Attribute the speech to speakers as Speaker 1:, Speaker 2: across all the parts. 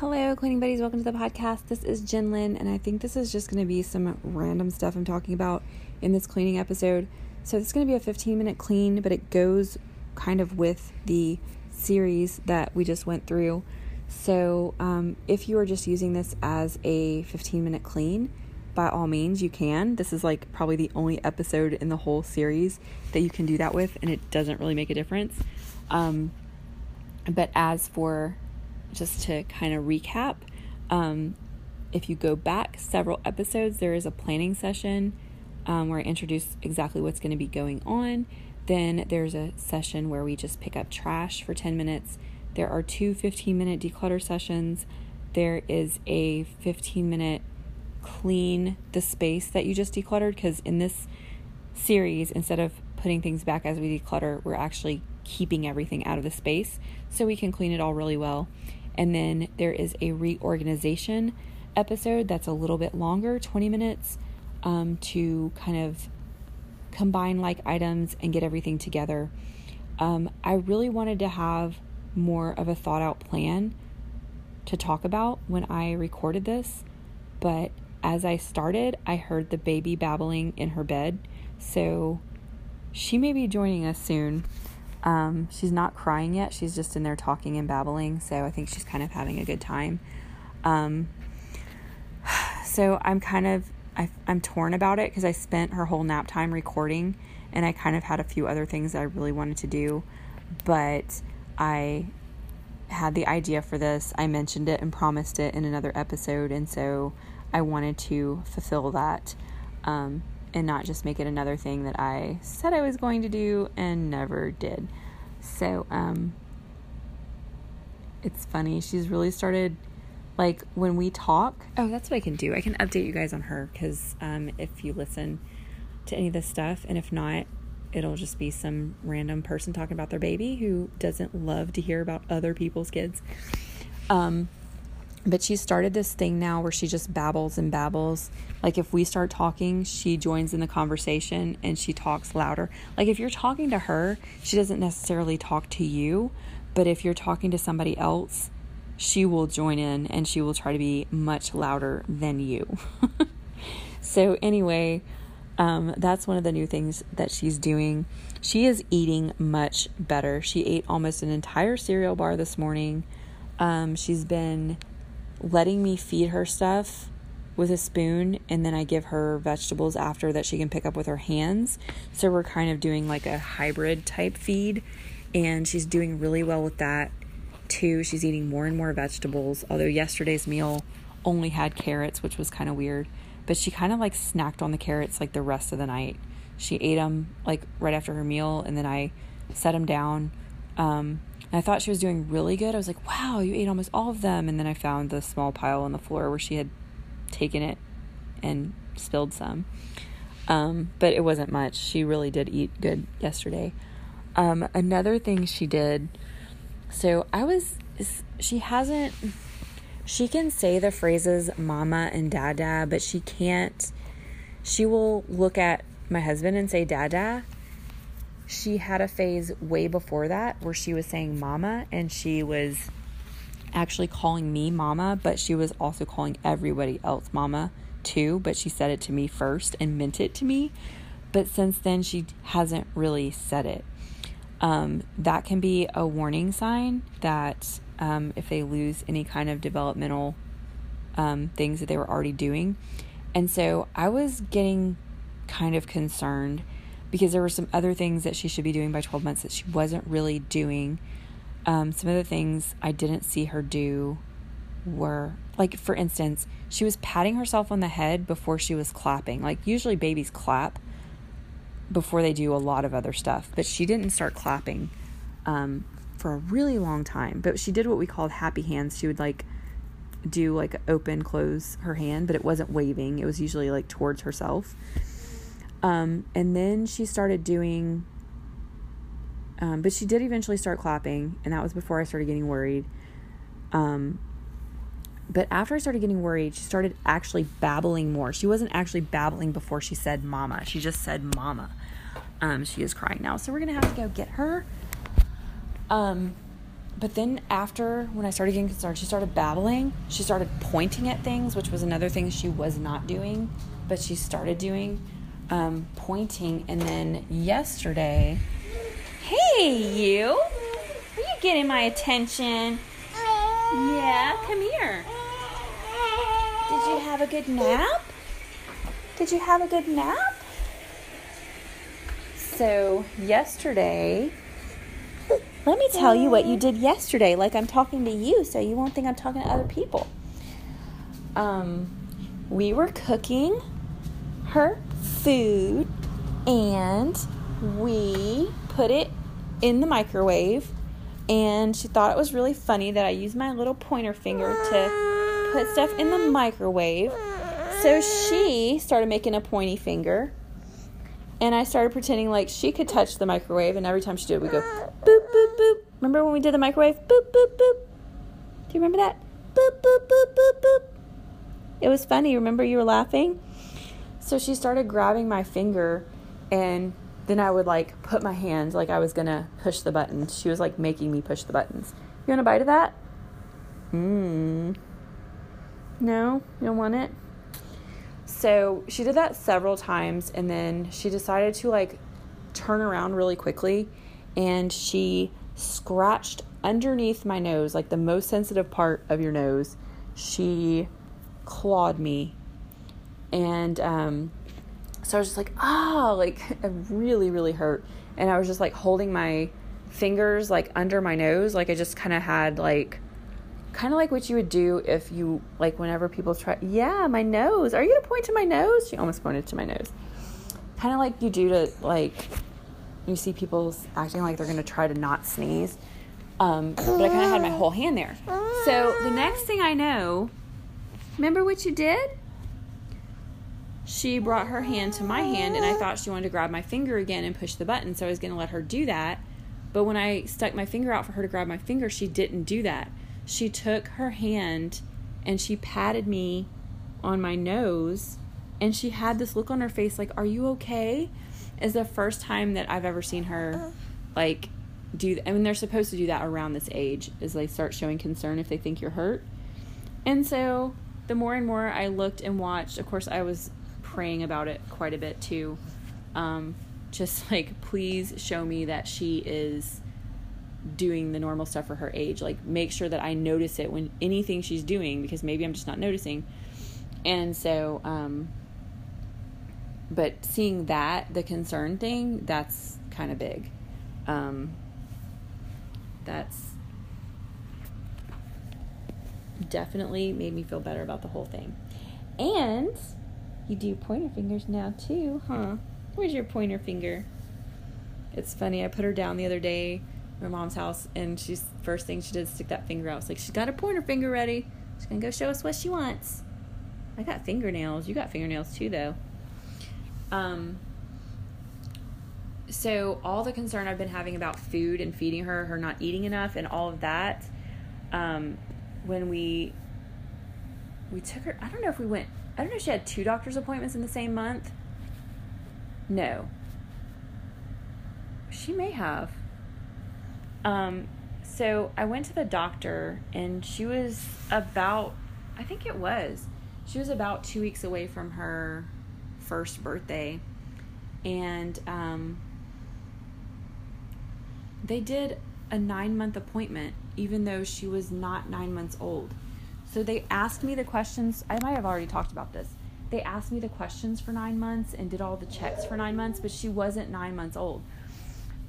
Speaker 1: Hello, cleaning buddies. Welcome to the podcast. This is Jen Lynn, and I think this is just going to be some random stuff I'm talking about in this cleaning episode. So, this is going to be a 15 minute clean, but it goes kind of with the series that we just went through. So, um, if you are just using this as a 15 minute clean, by all means, you can. This is like probably the only episode in the whole series that you can do that with, and it doesn't really make a difference. Um, but as for just to kind of recap, um, if you go back several episodes, there is a planning session um, where I introduce exactly what's going to be going on. Then there's a session where we just pick up trash for 10 minutes. There are two 15 minute declutter sessions. There is a 15 minute clean the space that you just decluttered because in this series, instead of putting things back as we declutter, we're actually keeping everything out of the space so we can clean it all really well. And then there is a reorganization episode that's a little bit longer, 20 minutes, um, to kind of combine like items and get everything together. Um, I really wanted to have more of a thought out plan to talk about when I recorded this, but as I started, I heard the baby babbling in her bed. So she may be joining us soon. Um, she's not crying yet. She's just in there talking and babbling. So I think she's kind of having a good time. Um, so I'm kind of I, am torn about it because I spent her whole nap time recording, and I kind of had a few other things I really wanted to do, but I had the idea for this. I mentioned it and promised it in another episode, and so I wanted to fulfill that. Um, and not just make it another thing that I said I was going to do and never did. So, um, it's funny. She's really started, like, when we talk. Oh, that's what I can do. I can update you guys on her because um, if you listen to any of this stuff, and if not, it'll just be some random person talking about their baby who doesn't love to hear about other people's kids. Um, but she started this thing now where she just babbles and babbles. Like if we start talking, she joins in the conversation and she talks louder. Like if you're talking to her, she doesn't necessarily talk to you, but if you're talking to somebody else, she will join in and she will try to be much louder than you. so anyway, um, that's one of the new things that she's doing. She is eating much better. She ate almost an entire cereal bar this morning. Um, she's been letting me feed her stuff with a spoon and then I give her vegetables after that she can pick up with her hands. So we're kind of doing like a hybrid type feed and she's doing really well with that too. She's eating more and more vegetables, although yesterday's meal only had carrots, which was kind of weird. But she kind of like snacked on the carrots like the rest of the night. She ate them like right after her meal and then I set them down. Um, and I thought she was doing really good. I was like, wow, you ate almost all of them. And then I found the small pile on the floor where she had taken it and spilled some. Um, but it wasn't much. She really did eat good yesterday. Um, another thing she did, so I was, she hasn't, she can say the phrases mama and dada, but she can't, she will look at my husband and say dada she had a phase way before that where she was saying mama and she was actually calling me mama, but she was also calling everybody else mama too. But she said it to me first and meant it to me. But since then, she hasn't really said it. Um, that can be a warning sign that um, if they lose any kind of developmental um, things that they were already doing. And so I was getting kind of concerned because there were some other things that she should be doing by 12 months that she wasn't really doing. Um, some of the things I didn't see her do were, like, for instance, she was patting herself on the head before she was clapping. Like, usually babies clap before they do a lot of other stuff, but she didn't start clapping um, for a really long time. But she did what we called happy hands. She would, like, do like open close her hand but it wasn't waving it was usually like towards herself um, and then she started doing, um, but she did eventually start clapping, and that was before I started getting worried. Um, but after I started getting worried, she started actually babbling more. She wasn't actually babbling before she said mama. She just said mama. Um, she is crying now. So we're to have to go get her. Um, but then after when I started getting concerned, she started babbling. She started pointing at things, which was another thing she was not doing, but she started doing um, pointing. And then yesterday, hey, you, are you getting my attention? Yeah, come here. Did you have a good nap? Did you have a good nap? So, yesterday, let me tell you what you did yesterday, like I'm talking to you, so you won't think I'm talking to other people. Um, we were cooking her food and we put it in the microwave and she thought it was really funny that I used my little pointer finger to put stuff in the microwave. So she started making a pointy finger and I started pretending like she could touch the microwave, and every time she did we go boop, boop, boop. Remember when we did the microwave? Boop, boop, boop. Do you remember that? Boop, boop, boop, boop, boop. It was funny. Remember you were laughing? So she started grabbing my finger, and then I would like put my hands like I was gonna push the buttons. She was like making me push the buttons. You want a bite of that? Mmm. No, you don't want it? So she did that several times and then she decided to like turn around really quickly and she scratched underneath my nose, like the most sensitive part of your nose. She clawed me. And um, so I was just like, ah, oh, like it really, really hurt. And I was just like holding my fingers like under my nose. Like I just kind of had like kind of like what you would do if you like whenever people try yeah my nose. Are you gonna point to my nose? She almost pointed to my nose. Kind of like you do to like you see people acting like they're gonna try to not sneeze. Um, but i kind of had my whole hand there. So the next thing i know remember what you did she brought her hand to my hand and i thought she wanted to grab my finger again and push the button so i was gonna let her do that. But when i stuck my finger out for her to grab my finger she didn't do that. She took her hand and she patted me on my nose and she had this look on her face like are you okay? Is the first time that i've ever seen her uh. like do i mean they're supposed to do that around this age as they start showing concern if they think you're hurt. And so the more and more i looked and watched of course i was praying about it quite a bit too um, just like please show me that she is doing the normal stuff for her age. Like make sure that I notice it when anything she's doing because maybe I'm just not noticing. And so um but seeing that the concern thing, that's kind of big. Um that's definitely made me feel better about the whole thing. And you do pointer fingers now too, huh? Where's your pointer finger? It's funny. I put her down the other day my mom's house, and she's first thing she did stick that finger out. It's like she's got her pointer finger ready. She's gonna go show us what she wants. I got fingernails. You got fingernails too, though. Um. So all the concern I've been having about food and feeding her, her not eating enough, and all of that. Um, when we we took her, I don't know if we went. I don't know if she had two doctor's appointments in the same month. No. She may have. Um, so I went to the doctor, and she was about, I think it was, she was about two weeks away from her first birthday. And um, they did a nine month appointment, even though she was not nine months old. So they asked me the questions. I might have already talked about this. They asked me the questions for nine months and did all the checks for nine months, but she wasn't nine months old.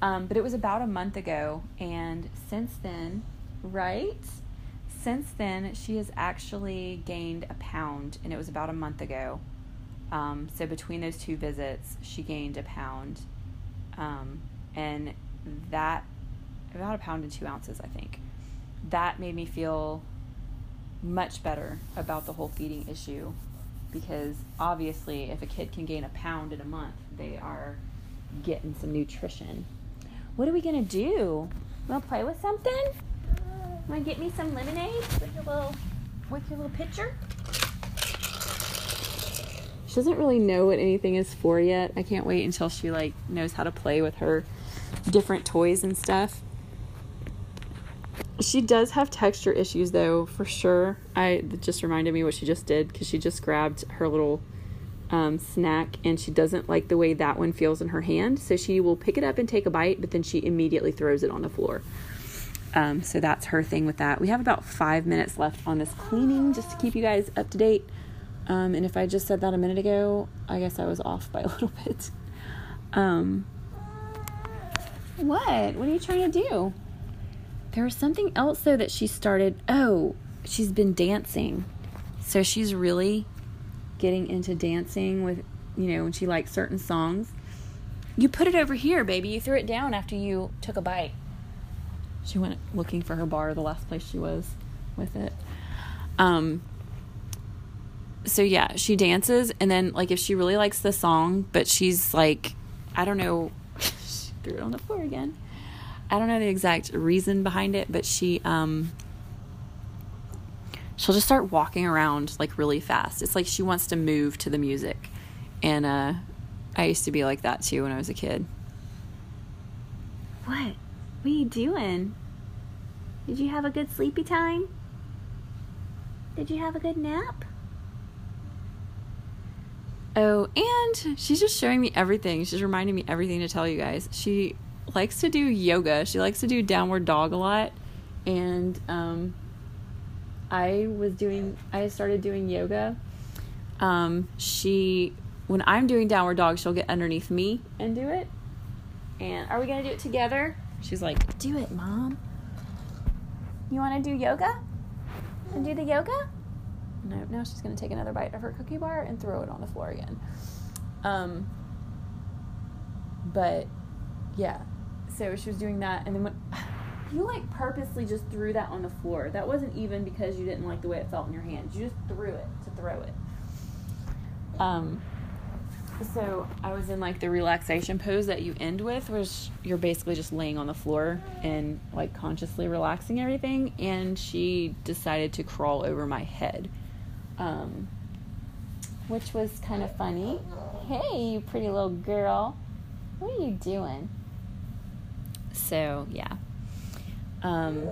Speaker 1: Um, but it was about a month ago, and since then, right? Since then, she has actually gained a pound, and it was about a month ago. Um, so between those two visits, she gained a pound, um, and that about a pound and two ounces, I think. That made me feel much better about the whole feeding issue because obviously, if a kid can gain a pound in a month, they are getting some nutrition. What are we gonna do? Wanna play with something? Wanna get me some lemonade with your little with your little pitcher? She doesn't really know what anything is for yet. I can't wait until she like knows how to play with her different toys and stuff. She does have texture issues though, for sure. I just reminded me what she just did because she just grabbed her little um, snack and she doesn't like the way that one feels in her hand. So she will pick it up and take a bite, but then she immediately throws it on the floor. Um, so that's her thing with that. We have about five minutes left on this cleaning just to keep you guys up to date. Um, and if I just said that a minute ago, I guess I was off by a little bit. Um, what? What are you trying to do? There was something else though that she started. Oh, she's been dancing. So she's really getting into dancing with, you know, when she likes certain songs. You put it over here, baby. You threw it down after you took a bite. She went looking for her bar, the last place she was with it. Um, so yeah, she dances, and then like if she really likes the song, but she's like, I don't know, she threw it on the floor again. I don't know the exact reason behind it, but she um she'll just start walking around like really fast. It's like she wants to move to the music. And uh I used to be like that too when I was a kid. What? What are you doing? Did you have a good sleepy time? Did you have a good nap? Oh, and she's just showing me everything. She's reminding me everything to tell you guys. She likes to do yoga. She likes to do downward dog a lot. And um, I was doing, I started doing yoga. Um, she, when I'm doing downward dog, she'll get underneath me and do it. And are we going to do it together? She's like, do it, mom. You want to do yoga? And do the yoga? No, now she's going to take another bite of her cookie bar and throw it on the floor again. Um, but yeah, so she was doing that, and then when you like purposely just threw that on the floor, that wasn't even because you didn't like the way it felt in your hands. You just threw it to throw it. Um, so I was in like the relaxation pose that you end with, which you're basically just laying on the floor and like consciously relaxing everything. And she decided to crawl over my head um, which was kind of funny. Hey, you pretty little girl. What are you doing? So, yeah. Um,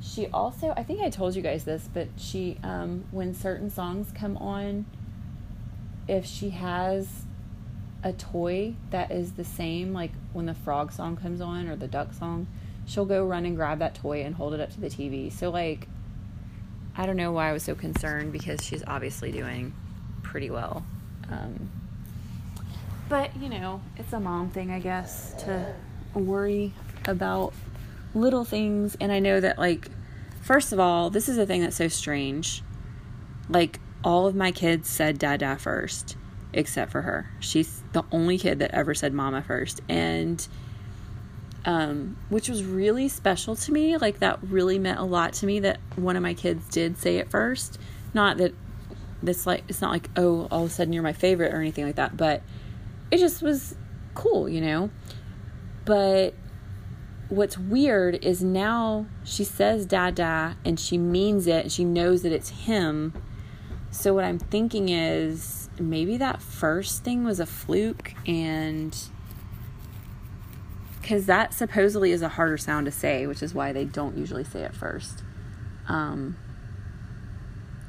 Speaker 1: she also, I think I told you guys this, but she, um, when certain songs come on, if she has a toy that is the same, like when the frog song comes on or the duck song, she'll go run and grab that toy and hold it up to the TV. So, like, I don't know why I was so concerned because she's obviously doing pretty well. Um, but, you know, it's a mom thing, I guess, to worry about little things. And I know that, like, first of all, this is a thing that's so strange. Like, all of my kids said dada first, except for her. She's the only kid that ever said mama first. And um, which was really special to me. Like that really meant a lot to me that one of my kids did say it first. Not that this like it's not like oh all of a sudden you're my favorite or anything like that, but it just was cool, you know. But what's weird is now she says dada and she means it and she knows that it's him. So what I'm thinking is maybe that first thing was a fluke and because that supposedly is a harder sound to say, which is why they don't usually say it first. Um,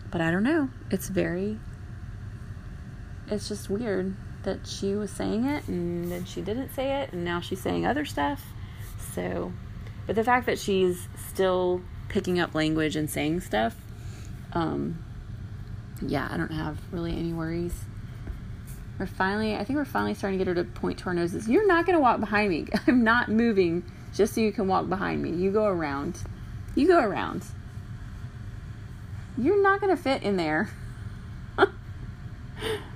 Speaker 1: but I don't know. It's very, it's just weird that she was saying it and then she didn't say it and now she's saying other stuff. So, but the fact that she's still picking up language and saying stuff, um, yeah, I don't have really any worries. We're finally, I think we're finally starting to get her to point to our noses. You're not going to walk behind me. I'm not moving just so you can walk behind me. You go around. You go around. You're not going to fit in there.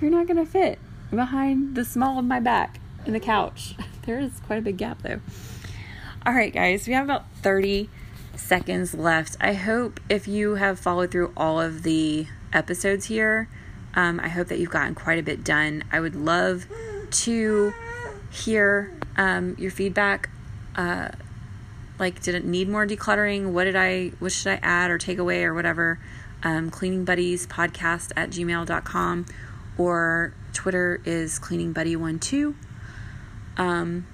Speaker 1: You're not going to fit behind the small of my back in the couch. There is quite a big gap though. All right, guys, we have about 30 seconds left. I hope if you have followed through all of the episodes here, um, I hope that you've gotten quite a bit done. I would love to hear um, your feedback. Uh, like, did it need more decluttering? What did I, what should I add or take away or whatever? Um, cleaning buddies podcast at gmail.com or Twitter is cleaning buddy12. Um,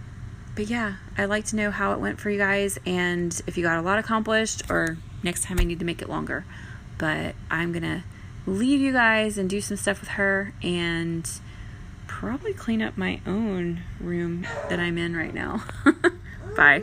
Speaker 1: but yeah, I'd like to know how it went for you guys and if you got a lot accomplished or next time I need to make it longer. But I'm to leave you guys and do some stuff with her and probably clean up my own room that I'm in right now. Bye.